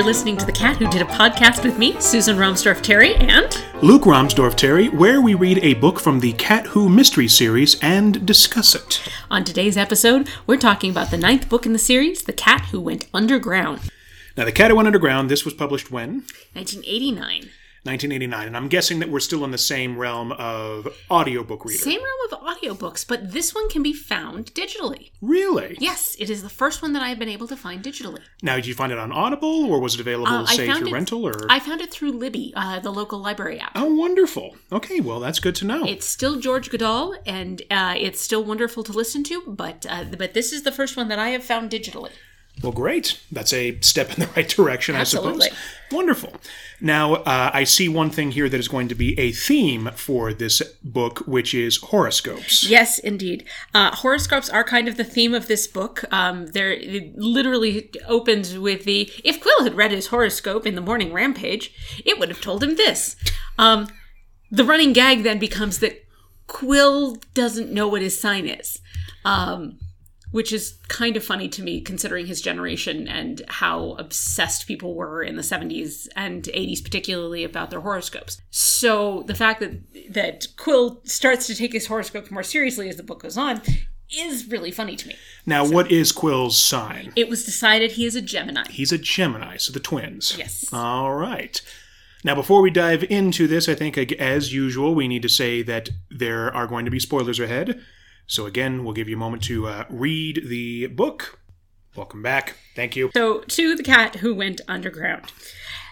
You're listening to The Cat Who Did a Podcast with me, Susan Romsdorf Terry, and Luke Romsdorf Terry, where we read a book from the Cat Who Mystery Series and discuss it. on today's episode, we're talking about the ninth book in the series, The Cat Who Went Underground, Now, The Cat Who Went Underground, this was published when? 1989. 1989. And I'm guessing that we're still in the same realm of audiobook reader. Same realm of audiobooks, but this one can be found digitally. Really? Yes, it is the first one that I've been able to find digitally. Now, did you find it on Audible, or was it available, Uh, say, through it- rental? Or I found it through Libby, uh, the local library app. oh, wonderful. Okay, well, that's good to know. It's still George Goodall, and uh, it's still wonderful to listen to. But uh, but this is the first one that I have found digitally. Well, great. That's a step in the right direction, Absolutely. I suppose. Wonderful. Now, uh, I see one thing here that is going to be a theme for this book, which is horoscopes. Yes, indeed. Uh, horoscopes are kind of the theme of this book. Um, there, it literally opens with the if Quill had read his horoscope in the morning rampage, it would have told him this. Um, the running gag then becomes that Quill doesn't know what his sign is. Um, which is kind of funny to me considering his generation and how obsessed people were in the 70s and 80s particularly about their horoscopes so the fact that that quill starts to take his horoscopes more seriously as the book goes on is really funny to me Now, what is Quill's sign? it was decided he is a gemini He's a Gemini, so the twins. Yes. All right. Now, before we dive into this, I think, as usual, we need to say that there are going to be spoilers ahead. So, again, we'll give you a moment to uh, read the book. Welcome back. Thank you. so to the cat who went underground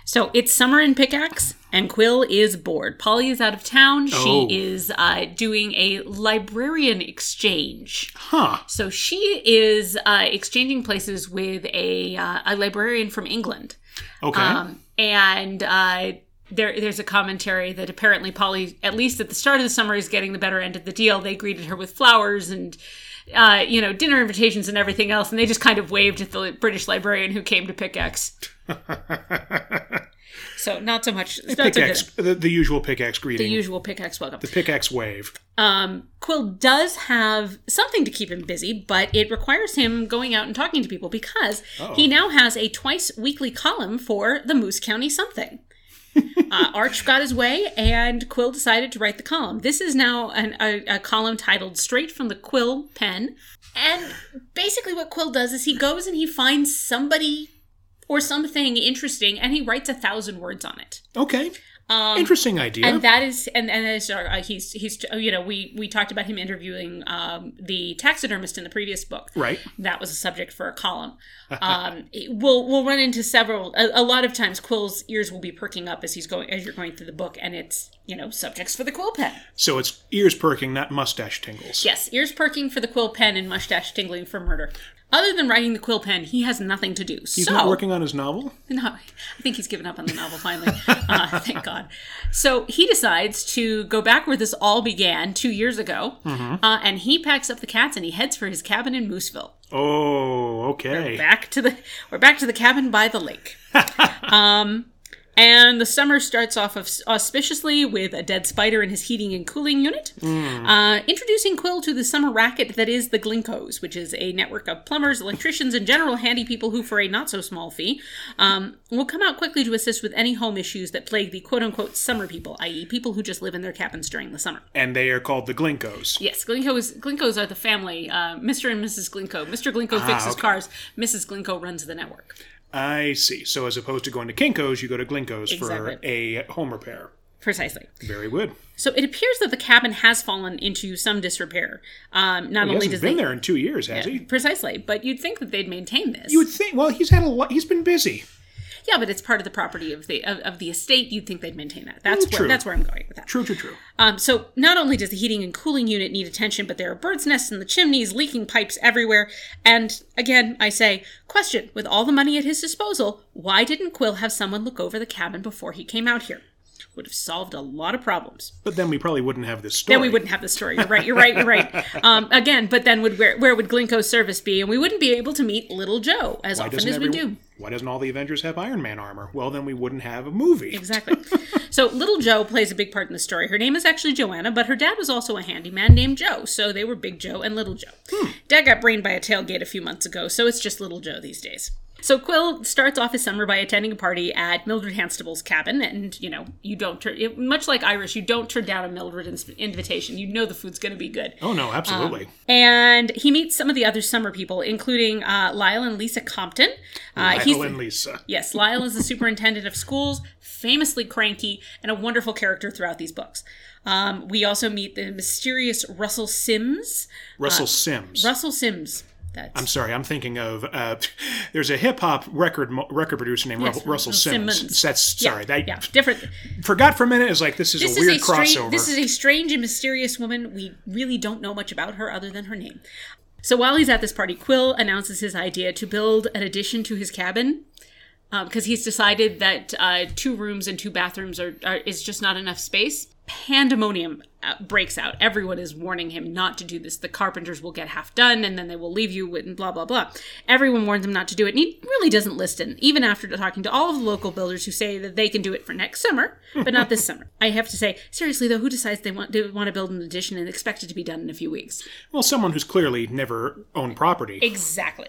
so it's summer in pickaxe and quill is bored polly is out of town Oh. she is uh, doing a librarian exchange Huh. So she is uh, exchanging places with a uh, a librarian from England, Okay. um, and uh, there there's a commentary that apparently Polly, at least at the start of the summer, is getting the better end of the deal. They greeted her with flowers and. Uh, you know, dinner invitations and everything else, and they just kind of waved at the British librarian who came to Pickaxe. so not so much. Not so the, the usual pickaxe greeting. The usual Pickaxe welcome. The pickaxe wave. Um, Quill does have something to keep him busy, but it requires him going out and talking to people because he now has a twice weekly column for the Moose County Something. uh, Arch got his way, and Quill decided to write the column. This is now an, a, a column titled Straight from the Quill Pen. And basically, what Quill does is he goes and he finds somebody or something interesting, and he writes a thousand words on it. Okay. Interesting idea. Um, And that is, and and that is, uh, he's he's you know we we talked about him interviewing um, the taxidermist in the previous book. right. That was a subject for a column. Um, it- we'll we'll run into several. A, a lot of times, Quill's ears will be perking up as he's going as you're going through the book, and it's you know subjects for the Quill pen. So it's ears perking, not mustache tingles. Yes, ears perking for the Quill pen and mustache tingling for murder. Other than writing the Quill pen, he has nothing to do. He's so, not working on his novel? No, I think he's given up on the novel finally. uh, thank God. So he decides to go back where this all began two years ago, uh, and he packs up the cats and he heads for his cabin in Mooseville. Oh, okay. Back to the we're back to the cabin by the lake. um, and the summer starts off aus- auspiciously with a dead spider in his heating and cooling unit. Uh, introducing Quill to the summer racket that is the Glinkos, which is a network of plumbers, electricians, and general handy people who, for a not so small fee, um, will come out quickly to assist with any home issues that plague the quote unquote summer people, i.e., people who just live in their cabins during the summer. And they are called the Glinkos. Yes, Glinkos, Glinkos are the family. Uh, Mr. and Mrs. Glinko. Mr. Glinko fixes okay. cars. Mrs. Glinko runs the network. I see. So as opposed to going to Kinko's, you go to Glinkos Exactly. for a home repair. Precisely. Very good. So it appears that the cabin has fallen into some disrepair. Um, not He only does been they, there in two years, has he? precisely, but you'd think that they'd maintain this. You would think. Well, he's had a lot. He's been busy. Yeah, but it's part of the property of the of, of the estate. You'd think they'd maintain that. That's Mm, where that's where I'm going with that. True, true, true. Um, so not only does the heating and cooling unit need attention, but there are birds' nests in the chimneys, leaking pipes everywhere. And again, I say, question: with all the money at his disposal, why didn't Quill have someone look over the cabin before he came out here? Would have solved a lot of problems. But then we probably wouldn't have this story. Then we wouldn't have the story. You're right. You're right. You're right. Um, again, but then would where, where would Glinko's service be? And we wouldn't be able to meet Little Joe as Why often as we every- do. Why doesn't all the Avengers have Iron Man armor? Well, then we wouldn't have a movie. Exactly. so Little Joe plays a big part in the story. Her name is actually Joanna, but her dad was also a handyman named Joe. So they were Big Joe and Little Joe. Hmm. Dad got brained by a tailgate a few months ago, so it's just Little Joe these days. So Quill starts off his summer by attending a party at Mildred Hanstable's cabin, and you know you don't turn it- much like Irish, you don't turn down a Mildred ins- invitation. You know the food's going to be good. Oh no, absolutely. And he meets some of the other summer people, including uh, Lyle and Lisa Compton. Uh, he's Lyle and Lisa. Yes, Lyle is the superintendent of schools, famously cranky, and a wonderful character throughout these books. Um, we also meet the mysterious Russell Sims. Russell Sims. Russell Sims. That's I'm sorry, I'm thinking of uh, there's a hip hop record record producer named Ru- Russell Simmons. Simmons. That's yeah, sorry, that yeah, different. forgot for a minute. Is like this is This a weird is a strange. crossover. This is a strange and mysterious woman. We really don't know much about her other than her name. So while he's at this party, Quill announces his idea to build an addition to his cabin because he's decided that uh, two rooms and two bathrooms are, are is just not enough space. Pandemonium breaks out. Everyone is warning him not to do this. The carpenters will get half done and then they will leave you with blah blah blah. Everyone warns him not to do it, and he really doesn't listen. Even after talking to all of the local builders who say that they can do it for next summer, but not this summer. I have to say, seriously though, who decides they want they want to build an addition and expect it to be done in a few weeks? well, someone who's clearly never owned property. Exactly.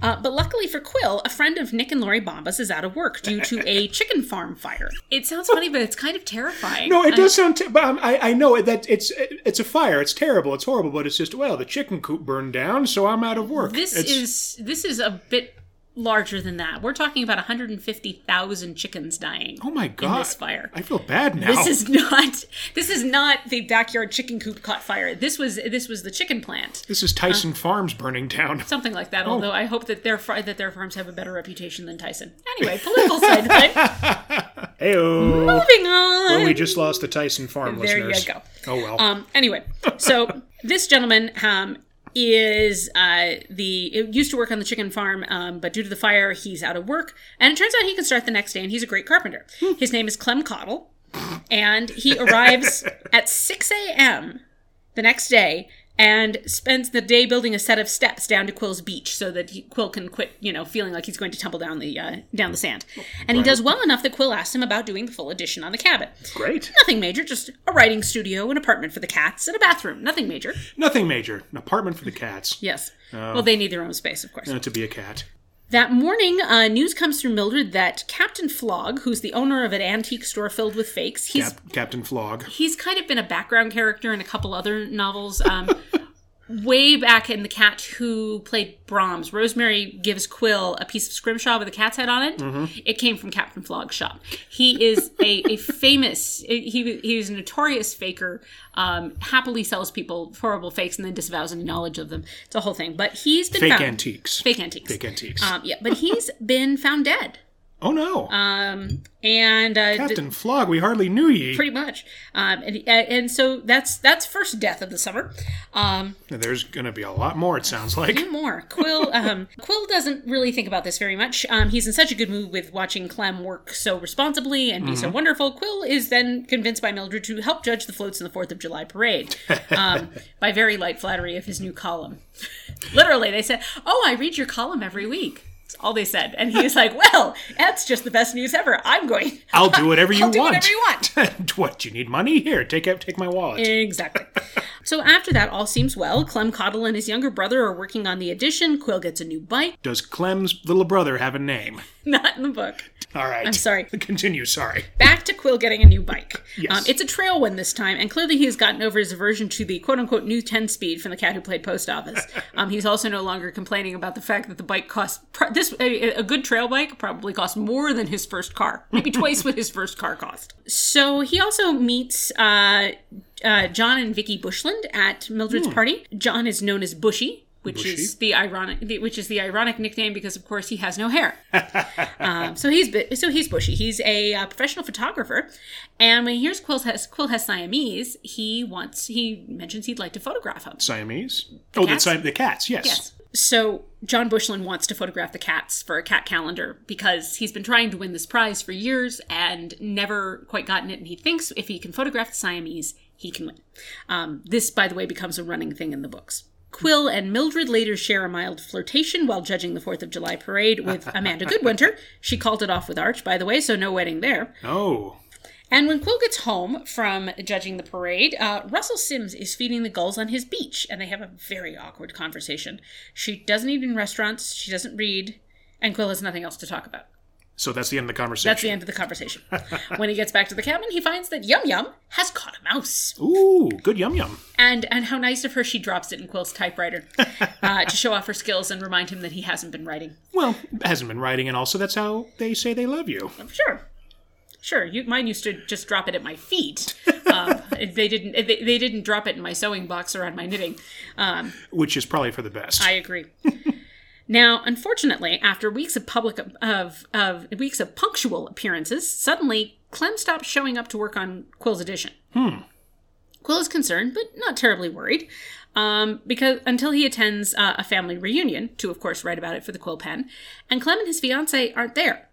Uh, but luckily for Quill, a friend of Nick and Lori Bambas is out of work due to a chicken farm fire. It sounds funny, but it's kind of terrifying. no, it does sound. Te- but um, I I know that it's it's a fire. It's terrible. It's horrible. But it's just well, the chicken coop burned down, so I'm out of work. This It's- is this is a bit larger than that. We're talking about 150,000 chickens dying. oh my god. this fire. I feel bad now. This is not this is not the backyard chicken coop caught fire. This was this was the chicken plant. This is Tyson Farms burning down. Something like Oh. that. Although I hope that their that their farms have a better reputation than Tyson. Anyway, political side thing. Heyo. Moving on. Well, we just lost the Tyson Farm listeners. There you go. Oh well. Um, anyway, so this gentleman um, is uh, the it used to work on the chicken farm, um, but due to the fire, he's out of work. And it turns out he can start the next day, and he's a great carpenter. His name is Clem Cottle, and he arrives at 6 a.m. the next day and spends the day building a set of steps down to Quill's beach so that he, Quill can quit, you know, feeling like he's going to tumble down the uh, down the sand. And he does well enough that Quill asks him about doing the full addition on the cabin. Great. Nothing major, just a writing studio, an apartment for the cats, and a bathroom. Nothing major. Nothing major. An apartment for the cats. Yes. Well, they need their own space, of course. Uh, to be a cat. That morning, uh, news comes through Mildred that Captain Flog, who's the owner of an antique store filled with fakes, he's Cap- Captain Flog. he's kind of been a background character in a couple other novels. Um, way back in The Cat Who Played Brahms, Rosemary gives Quill a piece of scrimshaw with a cat's head on it. It came from Captain Flog's shop. He is a, a famous, he, he was a notorious faker, um, happily sells people horrible fakes and then disavows any knowledge of them. It's a whole thing. But he's been Fake found. antiques. Fake antiques. Fake antiques. Um, yeah, but he's been found dead. Oh no. Um, and uh, d- Captain Flog, we hardly knew ye. pretty much. Um, and, and so that's that's first death of the summer. Um, There's going to be a lot more, it sounds like. few more. Quill um, Quill doesn't really think about this very much. Um, he's in such a good mood with watching Clem work so responsibly and be so wonderful. Quill is then convinced by Mildred to help judge the floats in the Fourth of July parade um, by very light flattery of his new column. Literally, they said, "Oh, I read your column every week." That's all they said, and he was like, "Well, that's just the best news ever. I'm going. I'll do whatever you I'll do want. whatever you want." what, you need money? Here, take out, take my wallet. Exactly. So after that, all seems well. Clem Cottle and his younger brother are working on the addition. Quill gets a new bike. Does Clem's little brother have a name? Not in the book. All right. I'm sorry. Continue, sorry. Back to Quill getting a new bike. Yes. Um, it's a trail one this time, and clearly he has gotten over his aversion to the quote unquote new 10 speed from the cat who played post office. Um, he's also no longer complaining about the fact that the bike costs pr- this a, a good trail bike probably costs more than his first car, maybe twice what his first car cost. So he also meets uh, uh, John and Vicky Bushland at Mildred's party. John is known as Bushy. Which is the ironic, the, which is the ironic nickname because, of course, he has no hair. um, so he's so he's bushy. He's a uh, professional photographer, and when he hears Quill has Quill has Siamese, he wants he mentions he'd like to photograph him. Siamese? oh, cats? the, the cats, yes. Yes. So John Bushland wants to photograph the cats for a cat calendar because he's been trying to win this prize for years and never quite gotten it. And he thinks if he can photograph the Siamese, he can win. Um, this, by the way, becomes a running thing in the books. Quill and Mildred later share a mild flirtation while judging the Fourth of July parade with Amanda Goodwinter. She called it off with Arch, by the way, so no wedding there. Oh, And when Quill gets home from judging the parade, uh, Russell Sims is feeding the gulls on his beach, and they have a very awkward conversation. She doesn't eat in restaurants, she doesn't read, And Quill has nothing else to talk about. So that's the end of the conversation. That's the end of the conversation. when he gets back to the cabin, he finds that Yum Yum has caught a mouse. Ooh, good yum yum. And and how nice of her she drops it in Quill's typewriter uh, to show off her skills and remind him that he hasn't been writing. Well, hasn't been writing, and also that's how they say they love you. Sure. Sure, you, mine used to just drop it at my feet. Um, they didn't. They, they didn't drop it in my sewing box or on my knitting. Um, Which is probably for the best. I agree. Now, unfortunately, after weeks of public of of weeks of punctual appearances, suddenly Clem stops showing up to work on Quill's edition. Hmm. Quill is concerned, but not terribly worried, um, because until he attends uh, a family reunion to, of course, write about it for the Quill Pen, and Clem and his fiance aren't there.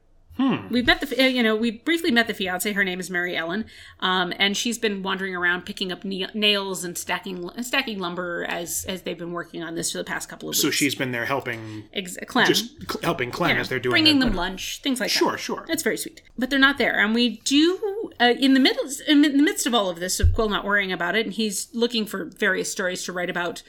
We've met the, you know, we briefly met the fiance. Her name is Mary Ellen, um, and she's been wandering around picking up ne- nails and stacking stacking lumber as as they've been working on this for the past couple of weeks. so she's been there helping, Ex- Clem, just cl- helping Clem as they're doing bringing them lunch, things like Sure, that. sure. Sure. That's very sweet. But they're not there, and we do uh, in the middle, in the midst of all of this, of Quill not worrying about it, and he's looking for various stories to write about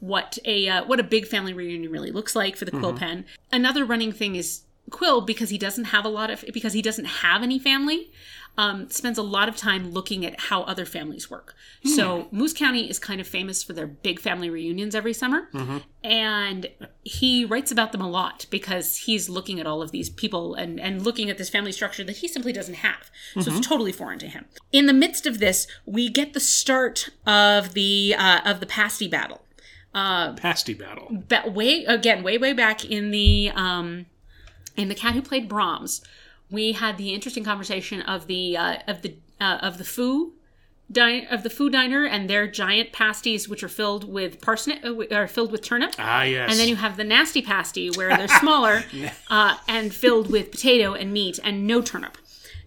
what a uh, what a big family reunion really looks like for the Quill Mm-hmm. pen. Another running thing is Quill because he doesn't have a lot of because he doesn't have any family. Um, spends a lot of time looking at how other families work. Hmm. So Moose County is kind of famous for their big family reunions every summer, Mm-hmm. and he writes about them a lot because he's looking at all of these people and and looking at this family structure that he simply doesn't have. So Mm-hmm. it's totally foreign to him. In the midst of this, we get the start of the uh, of the pasty battle. Uh, pasty battle. Ba- way again, way way back in the um, in the cat who played Brahms, we had the interesting conversation of the uh, of the uh, of the foo Din- of the foo diner and their giant pasties, which are filled with parsnip, uh, are filled with turnip. Ah, yes. And then you have the nasty pasty where they're smaller uh, and filled with potato and meat and no turnip.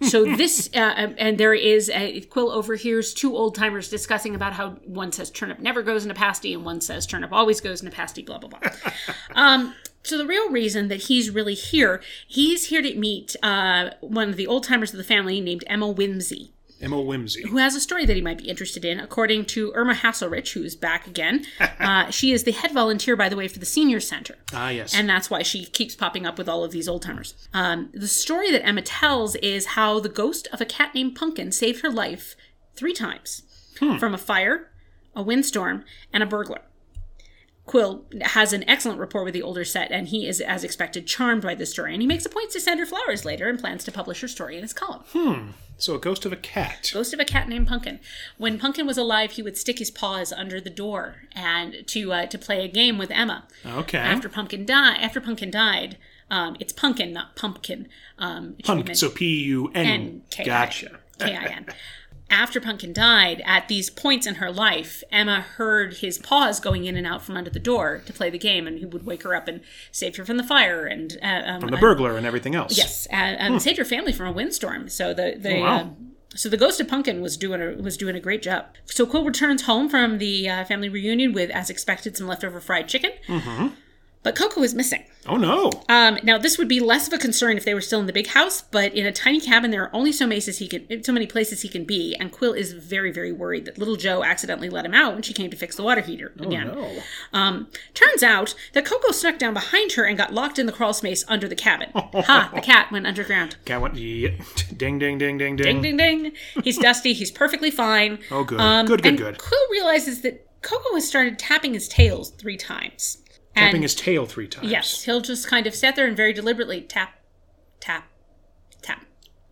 So this, uh, and there is a Quill overhears two old timers discussing about how one says turnip never goes into pasty and one says turnip always goes into pasty. Blah blah blah. um, so the real reason that he's really here, he's here to meet uh, one of the old timers of the family named Emma Whimsy Emma Whimsy. who has a story that he might be interested in. According to Irma Hasselrich, who's back again, uh, she is the head volunteer, by the way, for the senior center. Ah, yes. And that's why she keeps popping up with all of these old timers. Um, the story that Emma tells is how the ghost of a cat named Pumpkin saved her life three times from a fire, a windstorm, and a burglar. Quill has an excellent rapport with the older set, and he is, as expected, charmed by this story. And he makes a point to send her flowers later and plans to publish her story in his column. Hmm. So a ghost of a cat. Ghost of a cat named Pumpkin. When Pumpkin was alive, he would stick his paws under the door and to uh, to play a game with Emma. Okay. After Pumpkin died, after Pumpkin died, um, it's Punkin, not Pumpkin. Um, it should be Punk. So P U N. N K I Gotcha. K I N. After Pumpkin died, at these points in her life, Emma heard his paws going in and out from under the door to play the game, and he would wake her up and save her from the fire and uh, um, The burglar and everything else. Yes, and, and saved her family from a windstorm. So the the Hmm. Oh, wow. um, so the ghost of Pumpkin was doing a was doing a great job. So Quill returns home from the uh, family reunion with, as expected, some leftover fried chicken. Mm-hmm. But Coco is missing. Oh no. Um, now this would be less of a concern if they were still in the big house, but in a tiny cabin there are only so places he can so many places he can be, and Quill is very very worried that little Joe accidentally let him out when she came to fix the water heater again. No. Um, turns out that Coco snuck down behind her and got locked in the crawl space under the cabin. ha! The cat went underground. Cat went. Yeah. Ding ding ding ding Ding ding. ding ding. He's dusty. He's perfectly fine. Oh, good. Um, good. Good. and Good. Quill realizes that Coco has started tapping his tails three times. Tapping And his tail three times. yes, he'll just kind of sit there and very deliberately tap, tap, tap.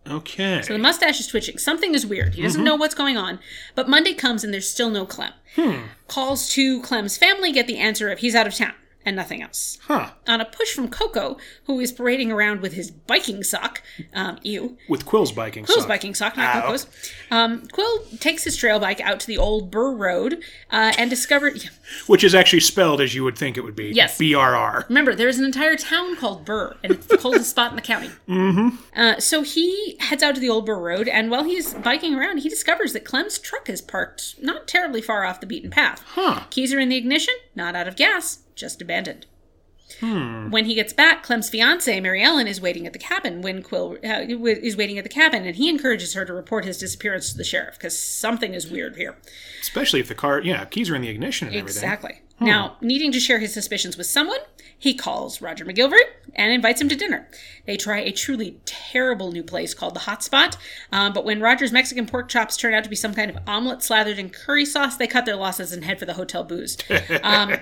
Okay. So the mustache is twitching. Something is weird. He doesn't mm-hmm. know what's going on. But Monday comes and there's still no Clem. Hmm. Calls to Clem's family, get the answer of he's out of town and nothing else. huh. On a push from Coco, who is parading around with his biking sock, um, ew, With Quill's biking. Sock. Quill's sock. biking sock, not Ow. Coco's. Um, Quill takes his trail bike out to the old Burr Road uh, and discovers. Which is actually spelled as you would think it would be. Yes. B R R. Remember, there's an entire town called Burr, and it's the coldest spot in the county. Mm-hmm. Uh, so he heads out to the old Burr Road, and while he's biking around, he discovers that Clem's truck is parked not terribly far off the beaten path. Huh. Keys are in the ignition, not out of gas, just abandoned. Hmm. When he gets back, Clem's fiance Mary Ellen is waiting at the cabin. When Quill uh, is waiting at the cabin, and he encourages her to report his disappearance to the sheriff because something is weird here. Especially if the car. Yeah, keys are in the ignition and everything. Exactly. Now, needing to share his suspicions with someone, he calls Roger MacGillivray and invites him to dinner. They try a truly terrible new place called the Hot Spot, uh, but when Roger's Mexican pork chops turn out to be some kind of omelet slathered in curry sauce, they cut their losses and head for the hotel booze. Um,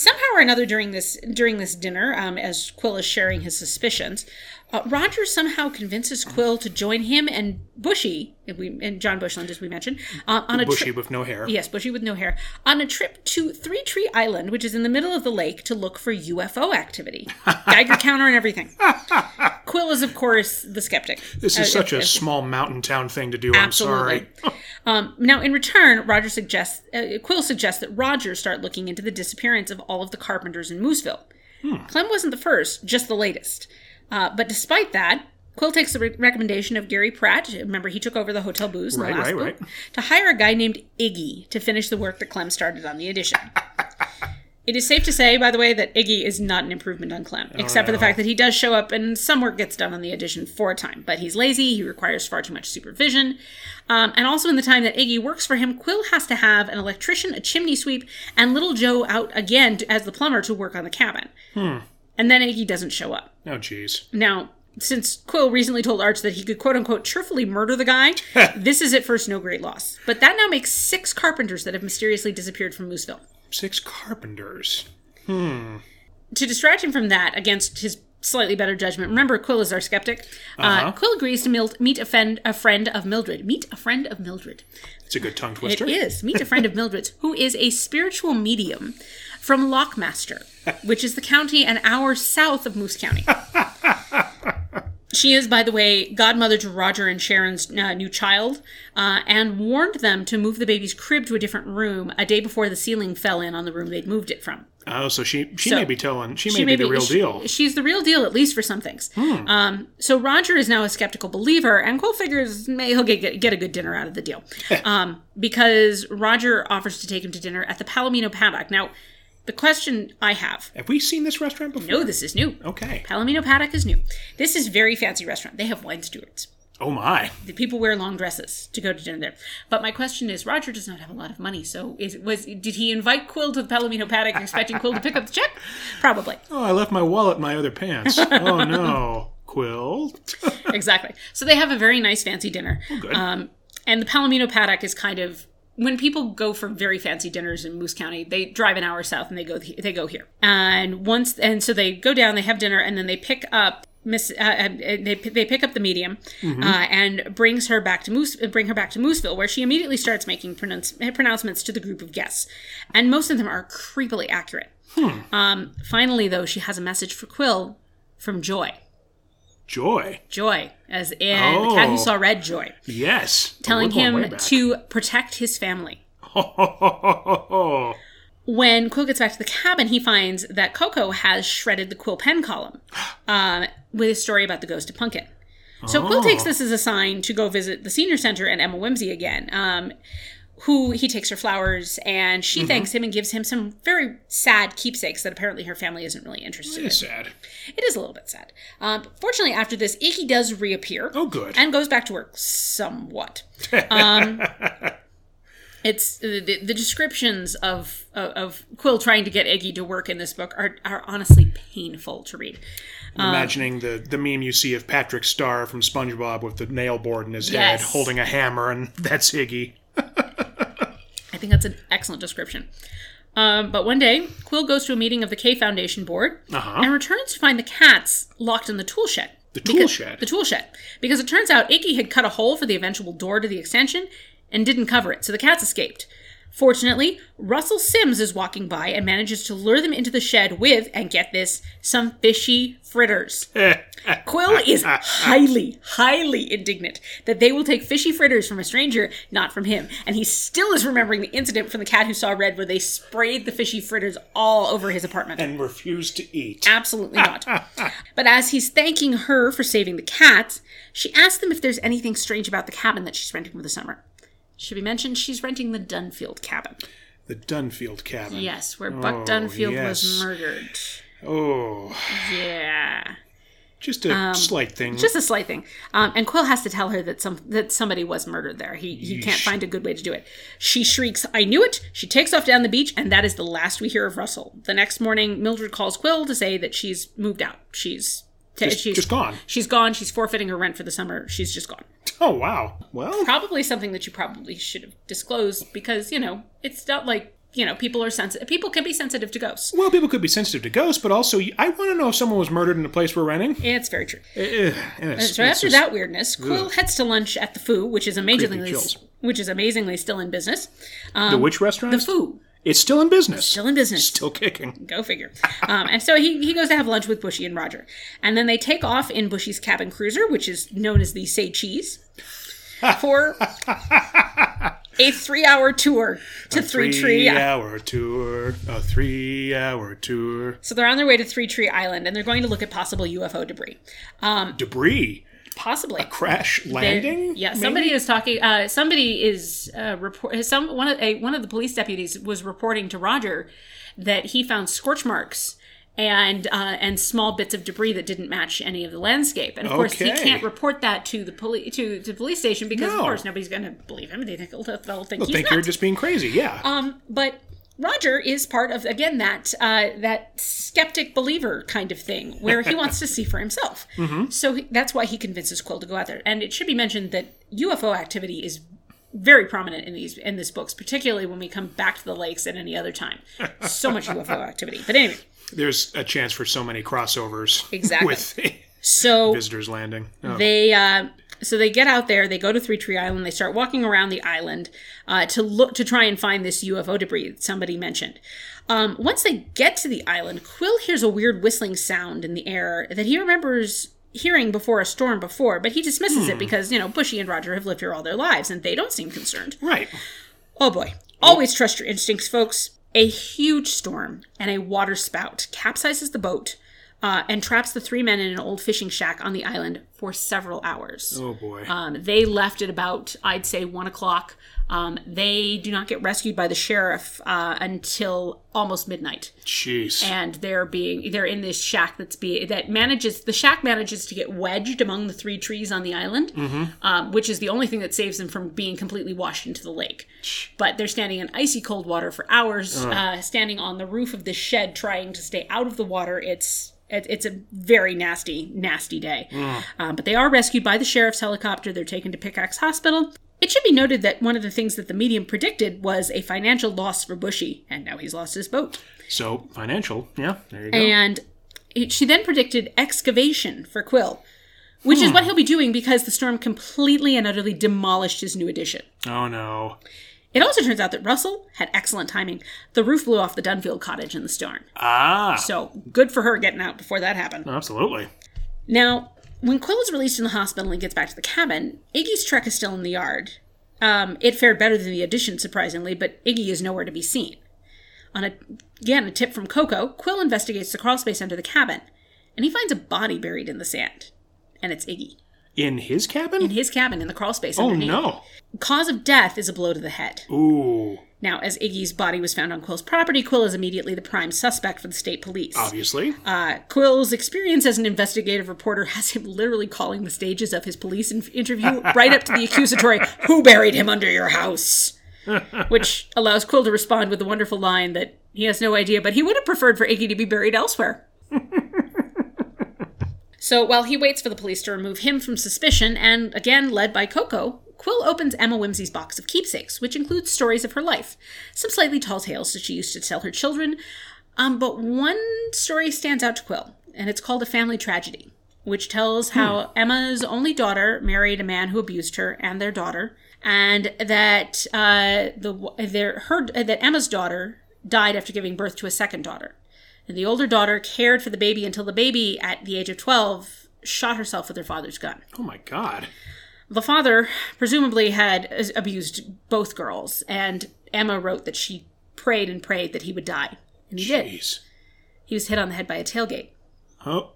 somehow or another during this during this dinner, um, as Quill is sharing his suspicions, uh, Roger somehow convinces Quill to join him and Bushy, and, we, and John Bushland, as we mentioned, uh, on a Bushy trip. with no hair. Yes, Bushy with no hair. On a trip to Three Tree Island, which is in the middle of the lake, to look for UFO activity. Geiger counter and everything. Quill is, of course, the skeptic. This is Uh, such a as- small mountain town thing to do. I'm sorry. um, now, in return, Roger suggests uh, Quill suggests that Roger start looking into the disappearance of all of the carpenters in Mooseville. Clem wasn't the first, just the latest. Uh, but despite that, Quill takes the re- recommendation of Gary Pratt. Remember, he took over the hotel booze in Right, the last right, book right. to hire a guy named Iggy to finish the work that Clem started on the edition. It is safe to say, by the way, that Iggy is not an improvement on Clem, except for the Oh, fact that he does show up and some work gets done on the edition for a time. But he's lazy, he requires far too much supervision. Um, and also, in the time that Iggy works for him, Quill has to have an electrician, a chimney sweep, and little Joe out again to, as the plumber to work on the cabin. And then Iggy doesn't show up. Oh, jeez. Now, since Quill recently told Arch that he could quote unquote cheerfully murder the guy, this is at first no great loss. But that now makes six carpenters that have mysteriously disappeared from Mooseville. Six carpenters. Hmm. To distract him from that against his slightly better judgment, remember Quill is our skeptic. uh Uh-huh. Quill agrees to mil- meet a friend, a friend of Mildred. Meet a friend of Mildred. It's a good tongue twister. is meet a friend of Mildred's who is a spiritual medium from Lockmaster, which is the county an hour south of Moose County. She is, by the way, godmother to Roger and Sharon's uh, new child, uh, and warned them to move the baby's crib to a different room a day before the ceiling fell in on the room they'd moved it from. Oh, so she she So- may be telling. She may She be may the real she- deal. Hmm. She's the real deal, at least for some things. Um, so Roger is now a skeptical believer, and Quill figures may he'll get, get, get a good dinner out of the deal. um, because Roger offers to take him to dinner at the Palomino Paddock. Now, the question I have Have we seen this restaurant before? no, this is new. Okay. Palomino Paddock is new. This is very fancy restaurant. They have wine stewards. Oh my. The people wear long dresses to go to dinner there. But my question is, Roger does not have a lot of money, so is was did he invite Quill to the Palomino Paddock expecting Quill to pick up the check? Probably. Oh, I left my wallet in my other pants. oh no, Quill. exactly. So they have a very nice fancy dinner. good. Um, and the Palomino Paddock is kind of when people go for very fancy dinners in Moose County, they drive an hour south and they go they go here. And once and so they go down, they have dinner, and then they pick up Miss. Uh, uh, they they pick up the medium uh, and brings her back to Moose. Bring her back to Mooseville, where she immediately starts making pronounce, pronouncements to the group of guests, and most of them are creepily accurate. Um, finally, though, she has a message for Quill from Joy. Joy. Joy, as in the cat who Oh. saw red Joy, Yes. telling We're going way him to protect his family. When Quill gets back to the cabin, he finds that Coco has shredded the Quill pen column um, with a story about the ghost of Pumpkin. So Quill Oh. takes this as a sign to go visit the senior center and Emma Whimsy again. Um, who he takes her flowers and she thanks him and gives him some very sad keepsakes that apparently her family isn't really interested in. It's sad. It is a little bit sad. Um, fortunately, after this, Iggy does reappear. Oh, good. and goes back to work somewhat. Um, it's the, the the descriptions of, of of Quill trying to get Iggy to work in this book are are honestly painful to read. I'm imagining the, the meme you see of Patrick Star from SpongeBob with the nail board in his Yes. head, holding a hammer, and that's Iggy. I think that's an excellent description. Um, but one day, Quill goes to a meeting of the K Foundation board Uh-huh. and returns to find the cats locked in the tool shed. The tool Because- shed. The tool shed. Because it turns out Iggy had cut a hole for the eventual door to the extension and didn't cover it, so the cats escaped. Fortunately, Russell Sims is walking by and manages to lure them into the shed with, and get this, some fishy fritters. Quill is highly, highly indignant that they will take fishy fritters from a stranger, not from him. And he still is remembering the incident from the cat who saw red where they sprayed the fishy fritters all over his apartment. and refused to eat. Absolutely not. but as he's thanking her for saving the cats, she asks him if there's anything strange about the cabin that she's renting for the summer. Should be mentioned she's renting the Dunfield cabin. The Dunfield cabin. Yes, where Buck Oh, Dunfield yes. was murdered. Oh, Yeah. Just a slight thing. Um, Just a slight thing. Um, and Quill has to tell her that some that somebody was murdered there. He he can't find a good way to do it. She shrieks, "I knew it!" She takes off down the beach, and that is the last we hear of Russell. The next morning, Mildred calls Quill to say that she's moved out. She's ta- Just- she's just gone. She's gone. She's forfeiting her rent for the summer. She's just gone. oh wow. Well, Probably something that you probably should have disclosed because you know it's not like you know people are sensitive. People can be sensitive to ghosts. well, people could be sensitive to ghosts, but also I want to know if someone was murdered in the place we're renting. It's very true. Eh, eh, and it's- So after just- that weirdness, Quill heads to lunch at the Foo, which is amazingly which is amazingly still in business. the which um, restaurant? The Foo, It's still in business. still in business. Still kicking. Go figure. Um, and so he, he goes to have lunch with Bushy and Roger. And then they take off in Bushy's cabin cruiser, which is known as the Say Cheese, for a three hour tour to Three Tree. hour tour. A three hour tour. So they're on their way to Three Tree Island and they're going to look at possible UFO debris. Um, Debris. Possibly. A crash landing. Yeah, maybe? somebody is talking. Uh, somebody is uh, report. Some one of a, one of the police deputies was reporting to Roger that he found scorch marks and uh, and small bits of debris that didn't match any of the landscape. And of course, he can't report that to the police to, to the police station because No. of course nobody's going to believe him. They think they'll, they'll think I he's think nuts. you're just being crazy. Yeah. Um, but Roger is part of again that uh, that skeptic believer kind of thing where he wants to see for himself. So he, that's why he convinces Quill to go out there. And it should be mentioned that UFO activity is very prominent in these in this books, particularly when we come back to the lakes at any other time. So much UFO activity. But anyway, There's a chance for so many crossovers. Exactly. With so visitors landing. Oh. they uh, so they get out there they go to three tree island they start walking around the island uh, to look to try and find this ufo debris that somebody mentioned um, once they get to the island quill hears a weird whistling sound in the air that he remembers hearing before a storm before but he dismisses it because you know bushy and roger have lived here all their lives and they don't seem concerned right. Oh boy. Always trust your instincts, folks. A huge storm and a water spout capsizes the boat uh, and traps the three men in an old fishing shack on the island for several hours. Oh boy. Um, they left at about, I'd say, one o'clock. Um, they do not get rescued by the sheriff uh, until almost midnight, Jeez. and they're being they're in this shack that's be that manages the shack manages to get wedged among the three trees on the island, um, which is the only thing that saves them from being completely washed into the lake. But they're standing in icy cold water for hours, uh, standing on the roof of this shed, trying to stay out of the water. It's it- it's a very nasty, nasty day. Um, but they are rescued by the sheriff's helicopter. They're taken to Pickaxe Hospital. It should be noted that one of the things that the medium predicted was a financial loss for Bushy, and now he's lost his boat. so financial. Yeah. There you go. And it, she then predicted excavation for Quill, which is what he'll be doing because the storm completely and utterly demolished his new addition. oh no. It also turns out that Russell had excellent timing. The roof blew off the Dunfield cottage in the storm. Ah. So good for her getting out before that happened. Absolutely. Now, when Quill is released from the hospital and gets back to the cabin, Iggy's truck is still in the yard. Um, it fared better than the addition, surprisingly, but Iggy is nowhere to be seen. On a, again, a tip from Coco, Quill investigates the crawl space under the cabin, and he finds a body buried in the sand. And it's Iggy. In his cabin? In his cabin, in the crawl space oh underneath. no. Cause of death is a blow to the head. Ooh. Now, as Iggy's body was found on Quill's property, Quill is immediately the prime suspect for the state police. Obviously. Uh, Quill's experience as an investigative reporter has him literally calling the stages of his police in- interview right up to the accusatory, Who buried him under your house? Which allows Quill to respond with the wonderful line that he has no idea, but he would have preferred for Iggy to be buried elsewhere. So while he waits for the police to remove him from suspicion, and again led by Coco, Quill opens Emma Whimsy's box of keepsakes, which includes stories of her life, some slightly tall tales that she used to tell her children, um, but one story stands out to Quill, and it's called A Family Tragedy, which tells how Emma's only daughter married a man who abused her and their daughter, and that uh, the their her that Emma's daughter died after giving birth to a second daughter, and the older daughter cared for the baby until the baby, at the age of twelve, shot herself with her father's gun. Oh my god. The father presumably had abused both girls, and Emma wrote that she prayed and prayed that he would die. And he did. He was hit on the head by a tailgate. Oh.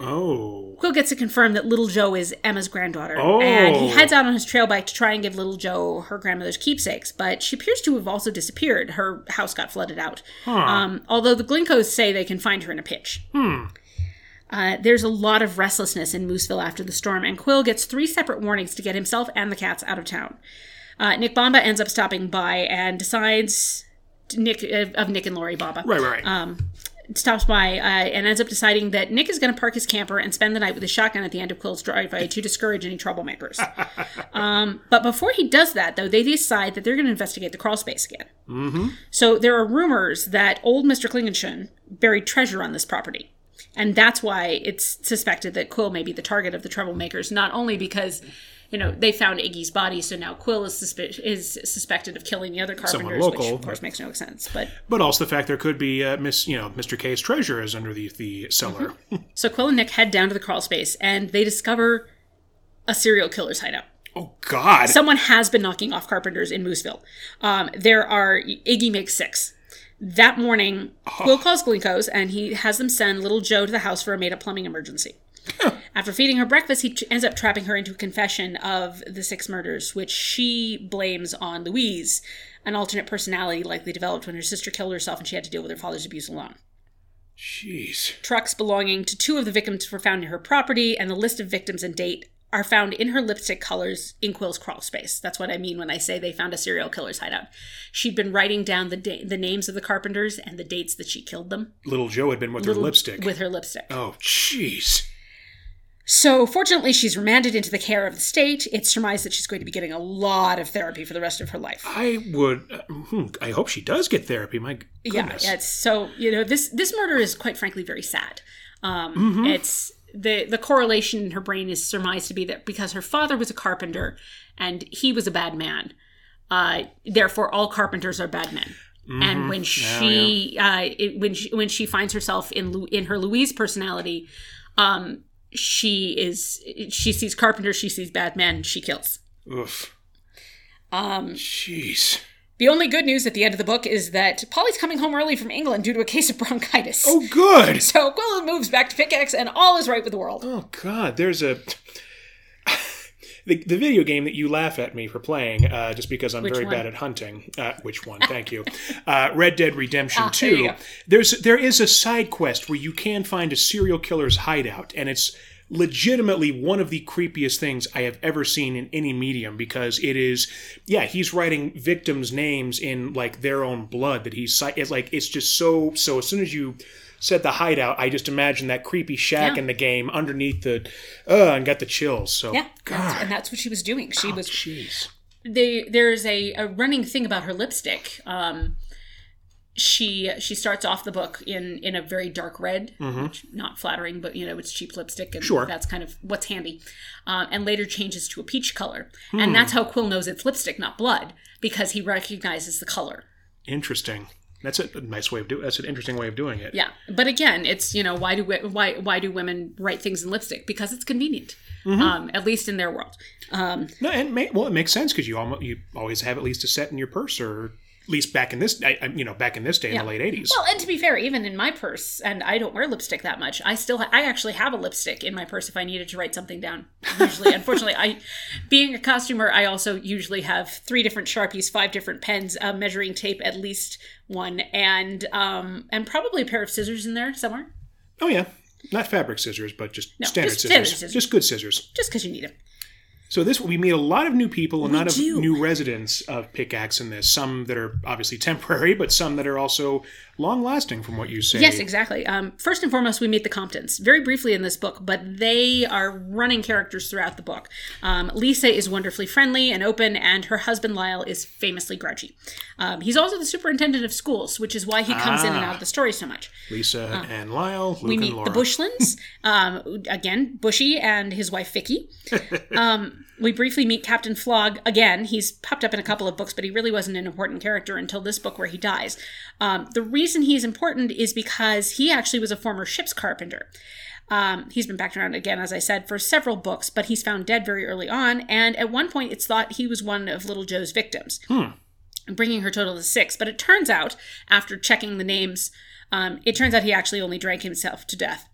Oh. Quill gets to confirm that little Joe is Emma's granddaughter, Oh. and he heads out on his trail bike to try and give little Joe her grandmother's keepsakes. But she appears to have also disappeared. Her house got flooded out. Um, although the Glinkos say they can find her in a pitch. Uh, there's a lot of restlessness in Mooseville after the storm, and Quill gets three separate warnings to get himself and the cats out of town. Uh, Nick Bamba ends up stopping by and decides Nick uh, of Nick and Lori Bamba. Right, right, right. Um, stops by uh, and ends up deciding that Nick is going to park his camper and spend the night with a shotgun at the end of Quill's driveway to discourage any troublemakers. um, but before he does that, though, they decide that they're going to investigate the crawl space again. Mm-hmm. So there are rumors that old Mr. Klingenschön buried treasure on this property. And that's why it's suspected that Quill may be the target of the troublemakers, not only because, you know, they found Iggy's body, so now Quill is, suspe- is suspected of killing the other carpenters, which local, of course makes no sense. But but also the fact there could be uh, Miss, you know, Mr. K's treasure is under the the cellar. So Quill and Nick head down to the crawl space and they discover a serial killer's hideout. Oh God! Someone has been knocking off carpenters in Mooseville. Um, there are Iggy makes six. That morning, Quill calls Glinko's and he has them send little Joe to the house for a made-up plumbing emergency. After feeding her breakfast, he ends up trapping her into a confession of the six murders, which she blames on Louise, an alternate personality likely developed when her sister killed herself and she had to deal with her father's abuse alone. Jeez. Trucks belonging to two of the victims were found near her property, and the list of victims and date are found in her lipstick colors in Quill's crawl space. That's what I mean when I say they found a serial killer's hideout. She'd been writing down the da- the names of the carpenters and the dates that she killed them Little Joe had been with her lipstick. with her lipstick. oh, jeez. So, fortunately, she's remanded into the care of the state. It's surmised that she's going to be getting a lot of therapy for the rest of her life. I would. Uh, hmm, I hope she does get therapy. My goodness. Yeah, it's so you know this this murder is quite frankly very sad. Um, Mm-hmm. It's the the correlation in her brain is surmised to be that because her father was a carpenter and he was a bad man, uh, therefore all carpenters are bad men. Mm-hmm. And when she uh, it, when she when she finds herself in Lu- in her Louise personality, um, she is she sees carpenters, she sees bad men, she kills. Oof. Um, Jeez. the only good news at the end of the book is that Polly's coming home early from England due to a case of bronchitis. Oh, good. So Quill moves back to Pickaxe, and all is right with the world. Oh God, there's a the, the video game that you laugh at me for playing uh, just because I'm very one? bad at hunting. Uh, which one? Thank you. Uh, Red Dead Redemption Ah, there Two. go. There's there is a side quest where you can find a serial killer's hideout, and it's legitimately one of the creepiest things I have ever seen in any medium because it is yeah he's writing victims names in like their own blood that he's it's like it's just so so as soon as you said the hideout I just imagined that creepy shack Yeah. in the game underneath the uh and got the chills so Yeah, that's, and that's what she was doing. She was. jeez They, there's a, a running thing about her lipstick. Um, she she starts off the book in in a very dark red, which not flattering, but you know it's cheap lipstick, and Mm-hmm. Sure. that's kind of what's handy. Uh, and later changes to a peach color, Hmm. and that's how Quill knows it's lipstick, not blood, because he recognizes the color. interesting that's a nice way of doing that's an interesting way of doing it Yeah, but again, it's you know why do why why do women write things in lipstick? Because it's convenient, Mm-hmm. um, at least in their world. Um, No, and may, well, it makes sense because you almost you always have at least a set in your purse, or at least back in this, you know, back in this day in the late eighties. well, and to be fair, even in my purse, and I don't wear lipstick that much. I still ha- I actually have a lipstick in my purse if I needed to write something down. Usually, unfortunately, I being a costumer, I also usually have three different sharpies, five different pens, a measuring tape, at least one, and um, and probably a pair of scissors in there somewhere, oh yeah, not fabric scissors, but just standard just scissors, standard scissors. just good scissors. just because you need them. So this we meet a lot of new people, a lot of new residents of Pickaxe in this. Some that are obviously temporary, but some that are also long lasting, from what you say. Yes, exactly. Um, first and foremost, we meet the Comptons very briefly in this book, but they are running characters throughout the book. Um, Lisa is wonderfully friendly and open, and her husband Lyle is famously grouchy. Um, he's also the superintendent of schools, which is why he comes in and out of the story so much. Lisa and Lyle, Luke Uh, We and meet Laura. the Bushlands, um, again, Bushy and his wife Vicky. We briefly meet Captain Flog again. He's popped up in a couple of books, but he really wasn't an important character until this book where he dies. Um, the reason he's important is because he actually was a former ship's carpenter. Um, he's been backed around again, as I said, for several books, but he's found dead very early on, and at one point it's thought he was one of Little Joe's victims bringing her total to six. But it turns out, after checking the names, um, it turns out he actually only drank himself to death.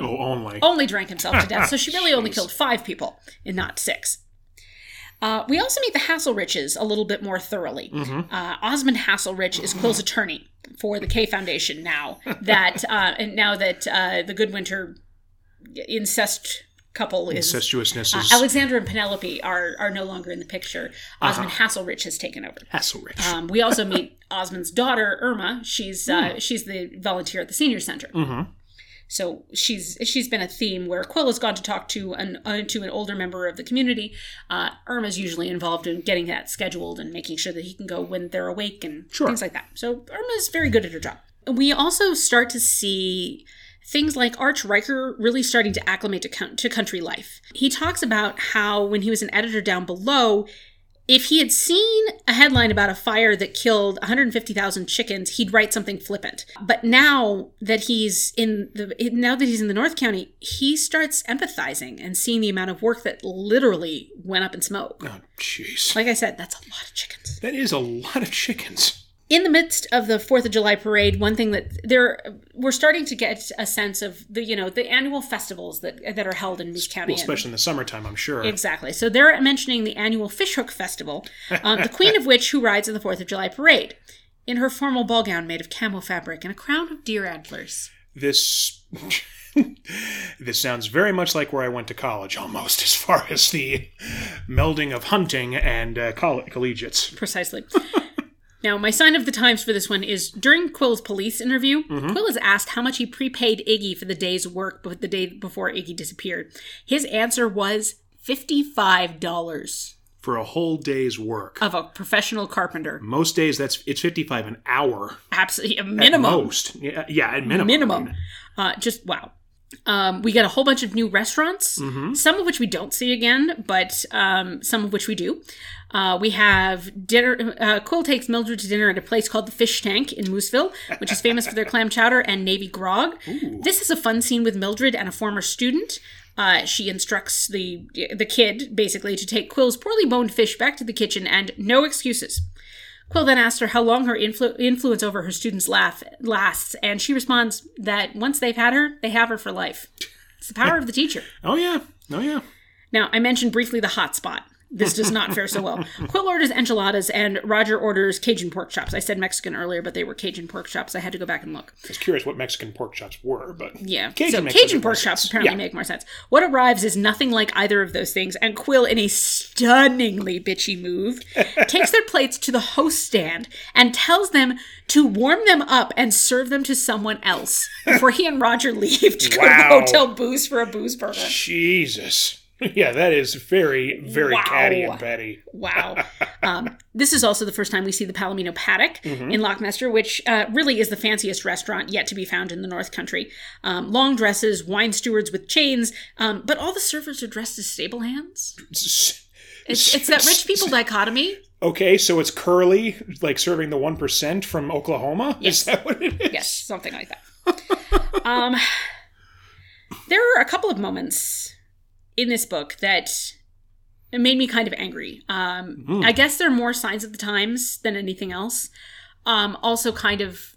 Oh, only. Only drank himself to death. So she really only killed five people and not six. Uh, we also meet the Hasselriches a little bit more thoroughly. Uh, Osmond Hasselrich is Quill's attorney for the K Foundation now that uh, and now that uh, the Goodwinter incest couple is Incestuousness uh, is Alexandra and Penelope are are no longer in the picture. Osmond Hasselrich has taken over. Hasselrich. Um, we also meet Osmond's daughter Irma. She's uh, she's the volunteer at the senior center. Mhm. So she's she's been a theme where Qwill has gone to talk to an uh, to an older member of the community. Uh, Irma's usually involved in getting that scheduled and making sure that he can go when they're awake and Sure. things like that. So Irma's very good at her job. We also start to see things like Arch Riker really starting to acclimate to, to country life. He talks about how when he was an editor down below, if he had seen a headline about a fire that killed 150,000 chickens, he'd write something flippant. But now that he's in the now that he's in the North County, he starts empathizing and seeing the amount of work that literally went up in smoke. oh, jeez. Like I said, that's a lot of chickens. That is a lot of chickens. In the midst of the Fourth of July parade, one thing that there we're starting to get a sense of the you know the annual festivals that that are held in Moose County. Well, especially in the summertime, I'm sure. Exactly. So they're mentioning the annual Fishhook Festival, um, the Queen of which who rides in the Fourth of July parade in her formal ball gown made of camo fabric and a crown of deer antlers. this this sounds very much like where I went to college, almost as far as the melding of hunting and uh, coll- collegiates. Precisely. Now, my sign of the times for this one is during Qwill's police interview, Qwill is asked how much he prepaid Iggy for the day's work but the day before Iggy disappeared. His answer was $55 For a whole day's work. of a professional carpenter. Most days, that's it's 55 an hour. Absolutely, a minimum. At most. Yeah, yeah, at minimum. minimum. Uh, just wow. Um, we get a whole bunch of new restaurants, some of which we don't see again, but um, some of which we do. Uh, we have dinner. Uh, Qwill takes Mildred to dinner at a place called the Fish Tank in Mooseville, which is famous for their clam chowder and navy grog. This is a fun scene with Mildred and a former student. Uh, she instructs the the kid basically to take Qwill's poorly boned fish back to the kitchen and no excuses. Qwill then asks her how long her influ- influence over her students laugh- lasts, and she responds that once they've had her, they have her for life. It's the power of the teacher. Oh, yeah. Oh, yeah. Now, I mentioned briefly the hot spot. This does not fare so well. Qwill orders enchiladas, and Roger orders Cajun pork chops. I said Mexican earlier, but they were Cajun pork chops. I had to go back and look. I was curious what Mexican pork chops were, but Yeah. Cajun so Cajun pork chops sense. apparently Yeah. make more sense. What arrives is nothing like either of those things, and Qwill, in a stunningly bitchy move, takes their plates to the host stand and tells them to warm them up and serve them to someone else before he and Roger leave to go to Wow. Hotel Booze for a booze burger. Jesus. Yeah, that is very, very Wow. catty and petty. Wow. Um, this is also the first time we see the Palomino Paddock Mm-hmm. in Lockmaster, which uh, really is the fanciest restaurant yet to be found in the North Country. Um, long dresses, wine stewards with chains, um, but all the servers are dressed as stable hands. It's, it's that rich people dichotomy. Okay, so it's Curly, like serving the 1% from Oklahoma? Yes. Is that what it is? Yes, something like that. um, there are a couple of moments in this book that made me kind of angry. Um, Hmm. I guess they're more signs of the times than anything else. Um, also, kind of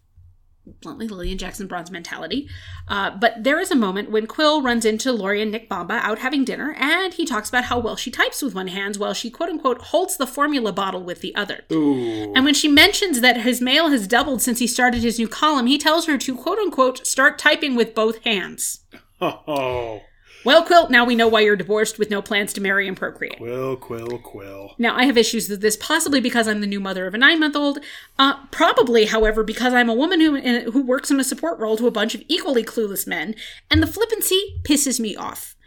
bluntly Lillian Jackson Braun's mentality. Uh, but there is a moment when Qwill runs into Lori and Nick Bamba out having dinner, and he talks about how well she types with one hand while she quote unquote holds the formula bottle with the other. Ooh. And when she mentions that his mail has doubled since he started his new column, he tells her to quote unquote start typing with both hands. Oh, Well, Qwill, now we know why you're divorced with no plans to marry and procreate. quill, quill, quill. Now, I have issues with this, possibly because I'm the new mother of a nine month old. Uh, probably, however, because I'm a woman who, who works in a support role to a bunch of equally clueless men, and the flippancy pisses me off.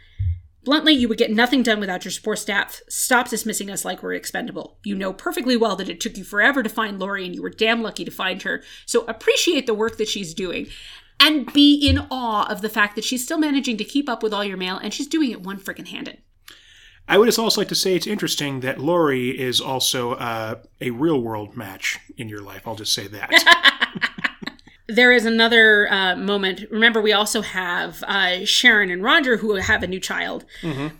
Bluntly, you would get nothing done without your support staff. Stop dismissing us like we're expendable. You know perfectly well that it took you forever to find Lori, and you were damn lucky to find her. So appreciate the work that she's doing. And be in awe of the fact that she's still managing to keep up with all your mail, and she's doing it one frickin' handed. I would just also like to say it's interesting that Lori is also uh, a real world match in your life. I'll just say that. There is another uh, moment. Remember, we also have uh, Sharon and Roger who have a new child.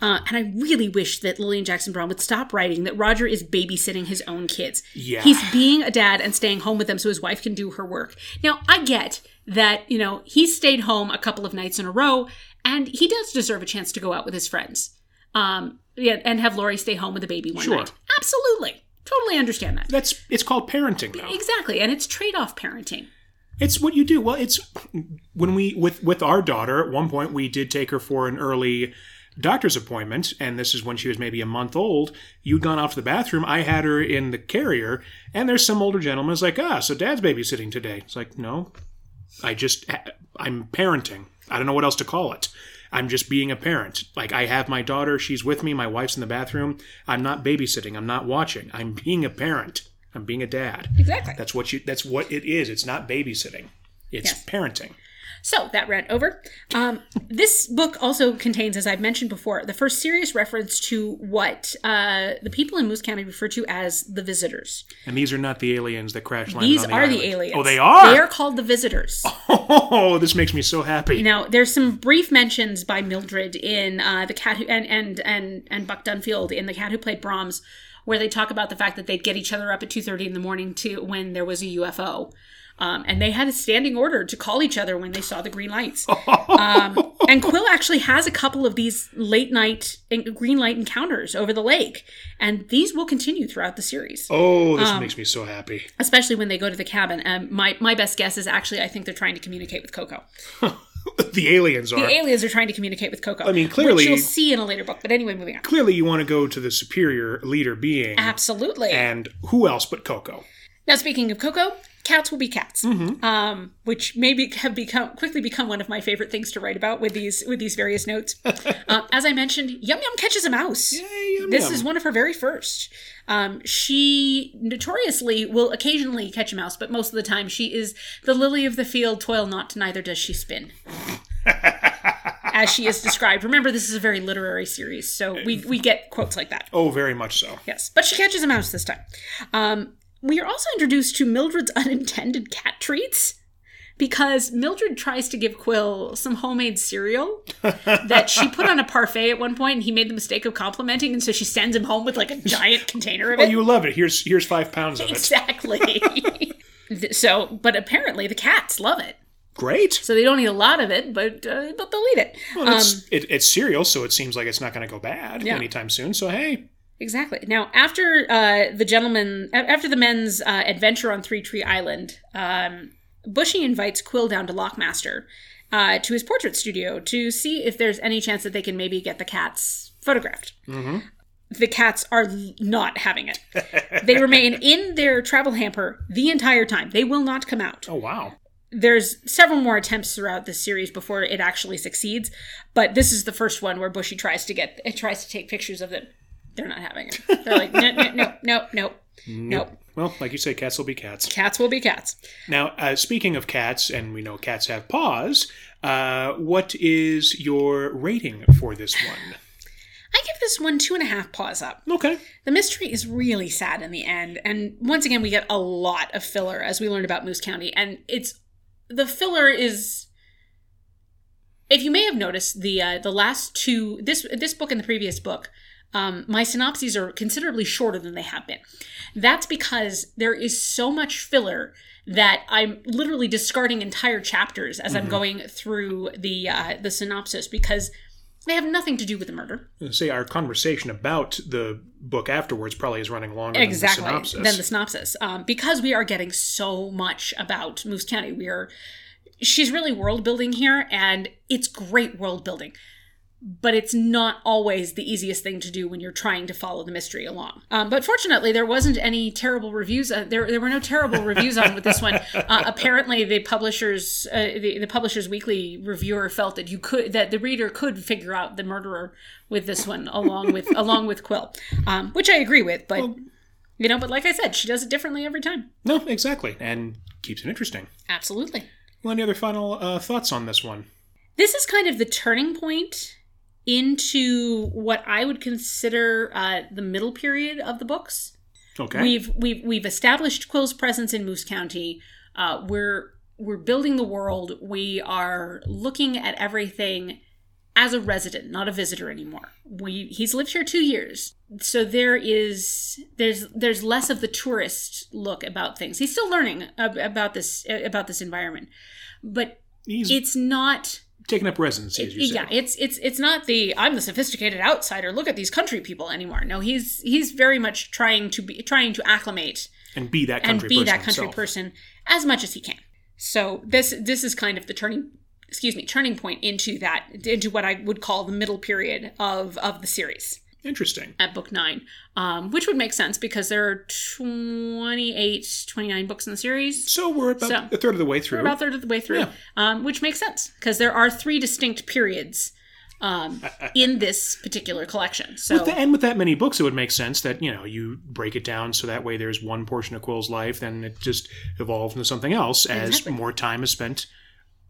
Uh, and I really wish that Lillian Jackson Braun would stop writing that Roger is babysitting his own kids. Yeah. He's being a dad and staying home with them so his wife can do her work. Now, I get that, you know, he stayed home a couple of nights in a row and he does deserve a chance to go out with his friends. Um, yeah, and have Lori stay home with the baby one Sure. night. Absolutely. Totally understand that. That's it's called parenting, though. Exactly. And it's trade off parenting. It's what you do. Well, it's when we with with our daughter. At one point, we did take her for an early doctor's appointment, and this is when she was maybe a month old. You'd gone off to the bathroom. I had her in the carrier, and there's some older gentleman who's like, "Ah, so Dad's babysitting today." It's like, no, I just I'm parenting. I don't know what else to call it. I'm just being a parent. Like I have my daughter, she's with me, my wife's in the bathroom. I'm not babysitting. I'm not watching. I'm being a parent. I'm being a dad. Exactly. That's what you that's what it is. It's not babysitting. It's Yes. parenting. So that rant over. Um, this book also contains, as I've mentioned before, the first serious reference to what uh, the people in Moose County refer to as the visitors. And these are not the aliens that crash landed These the are the aliens. Oh, they are. They are called the visitors. Oh, this makes me so happy. Now, there's some brief mentions by Mildred in uh, the cat who, and and and and Buck Dunfield in the cat who played Brahms, where they talk about the fact that they'd get each other up at two thirty in the morning to when there was a UFO. Um, and they had a standing order to call each other when they saw the green lights. Um, and Qwill actually has a couple of these late night green light encounters over the lake, and these will continue throughout the series, Oh, this Um, makes me so happy. especially when they go to the cabin. And my my best guess is actually I think they're trying to communicate with Koko. the aliens are. The aliens are trying to communicate with Koko. I mean, clearly- which you'll see in a later book. But anyway, moving on. Clearly, you want to go to the superior leader being, Absolutely. and who else but Koko? now, speaking of Koko, cats will be cats, Mm-hmm. um, which maybe have become quickly become one of my favorite things to write about with these with these various notes. um, as I mentioned, Yum Yum catches a mouse. Yay, yum, This yum. is one of her very first. Um, she notoriously will occasionally catch a mouse, but most of the time she is the lily of the field, toil not, neither does she spin. As she is described. Remember, this is a very literary series, so we, we get quotes like that. Oh, very much so. Yes, but she catches a mouse this time. Um, we are also introduced to Mildred's unintended cat treats because Mildred tries to give Quill some homemade cereal that she put on a parfait at one point, and he made the mistake of complimenting, and so she sends him home with like a giant container of it. Oh, it. you love it. Here's here's five pounds of it. exactly. So, but apparently the cats love it, Great. so they don't eat a lot of it, but uh, but they'll eat it. Well, it's, it, it's cereal, so it seems like it's not going to go bad Um, Yeah. anytime soon. So hey, Exactly. Now, after uh, the gentleman, after the men's uh, adventure on Three Tree Island, um, Bushy invites Qwill down to Lockmaster uh, to his portrait studio to see if there's any chance that they can maybe get the cats photographed. The cats are not having it. they remain in their travel hamper the entire time. They will not come out oh wow, there's several more attempts throughout this series before it actually succeeds, but this is the first one where Bushy tries to get it tries to take pictures of them. They're not having it. They're like, no, no, no, no, no, nope. well, like you say, cats will be cats. Cats will be cats. Now, uh, speaking of cats, and we know cats have paws. Uh, what is your rating for this one? I give this one two and a half paws up. Okay. The mystery is really sad in the end, and once again, we get a lot of filler as we learned about Moose County, and it's the filler is. If you may have noticed, the uh, the last two this this book and the previous book, um, my synopses are considerably shorter than they have been. That's because there is so much filler that I'm literally discarding entire chapters as I'm going through the uh, the synopsis because they have nothing to do with the murder. Say our conversation about the book afterwards probably is running longer exactly than the synopsis. than the synopsis um, because we are getting so much about moose county we are she's really world building here and it's great world building but it's not always the easiest thing to do when you're trying to follow the mystery along. Um, but fortunately, there wasn't any terrible reviews. Uh, there, there were no terrible reviews on with this one. Uh, apparently, the publishers, uh, the, the publishers weekly reviewer felt that you could, that the reader could figure out the murderer with this one, along with along with Qwill, um, which I agree with. But you know, but like I said, she does it differently every time. no, exactly, and keeps it interesting. Absolutely. Well, any other final uh, thoughts on this one? this is kind of the turning point into what I would consider uh, the middle period of the books. Okay. We've we've we've established Qwill's presence in Moose County. Uh, we're we're building the world. We are looking at everything as a resident, not a visitor anymore. We he's lived here two years, so there is there's there's less of the tourist look about things. He's still learning ab- about this about this environment, but He's it's not taking up residency, as you say. yeah it's it's it's not the i'm the sophisticated outsider look at these country people anymore no he's he's very much trying to be trying to acclimate and be that and country be person that country himself. person as much as he can So this this is kind of the turning excuse me turning point into that into what I would call the middle period of of the series Interesting. at book nine, um, which would make sense because there are 28, 29 books in the series. So we're about So- a third of the way through. We're about third of the way through, Yeah. um, which makes sense because there are three distinct periods um, in this particular collection. So With the, and with that many books, it would make sense that you know you break it down so that way there's one portion of Qwill's life, then it just evolves into something else as Exactly. more time is spent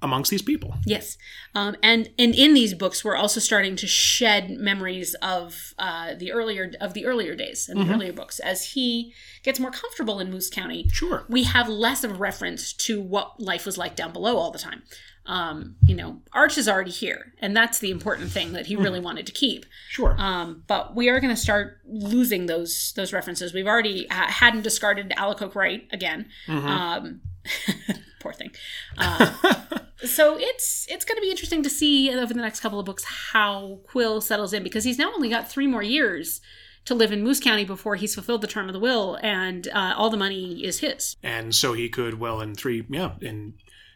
amongst these people. Yes, um, and and in these books, we're also starting to shed memories of uh, the earlier of the earlier days and the earlier books. As he gets more comfortable in Moose County, Sure. we have less of a reference to what life was like down below all the time. Um, you know, Arch is already here, and that's the important thing that he really wanted to keep. Sure. Um, but we are going to start losing those those references. We've already ha- hadn't discarded Alacoque Wright again. Um, poor thing. Uh, so it's it's going to be interesting to see over the next couple of books how Qwill settles in because he's now only got three more years to live in Moose County before he's fulfilled the term of the will, and uh, all the money is his. and so he could, well, in three, yeah, in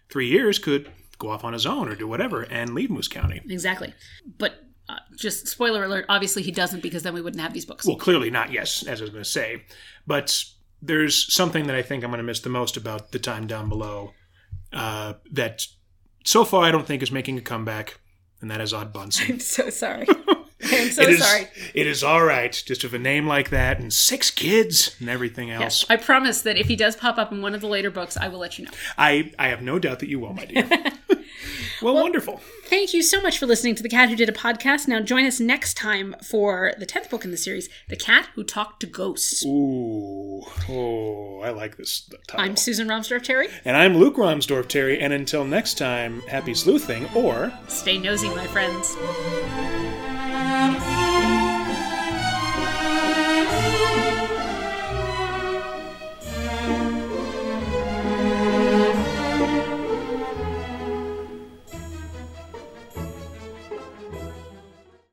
three years, could go off on his own or do whatever and leave Moose County. Exactly. But uh, just spoiler alert: obviously he doesn't because then we wouldn't have these books. Well, clearly not, yes, as I was going to say. But there's something that I think I'm going to miss the most about the time down below uh, that so far I don't think is making a comeback, and that is Odd Bunsen. I'm so sorry. I'm so It is- sorry. It is all right, just with a name like that and six kids and everything else. Yes, I promise that if he does pop up in one of the later books, I will let you know. I, I have no doubt that you will, my dear. well, wonderful. Thank you so much for listening to The Cat Who Did a Podcast. Now join us next time for the 10th book in the series, The Cat Who Talked to Ghosts. Ooh, oh, I like this title. I'm Susan Romsdorf Terry. and I'm Luke Romsdorf Terry, and until next time, happy sleuthing or Stay nosy, my friends.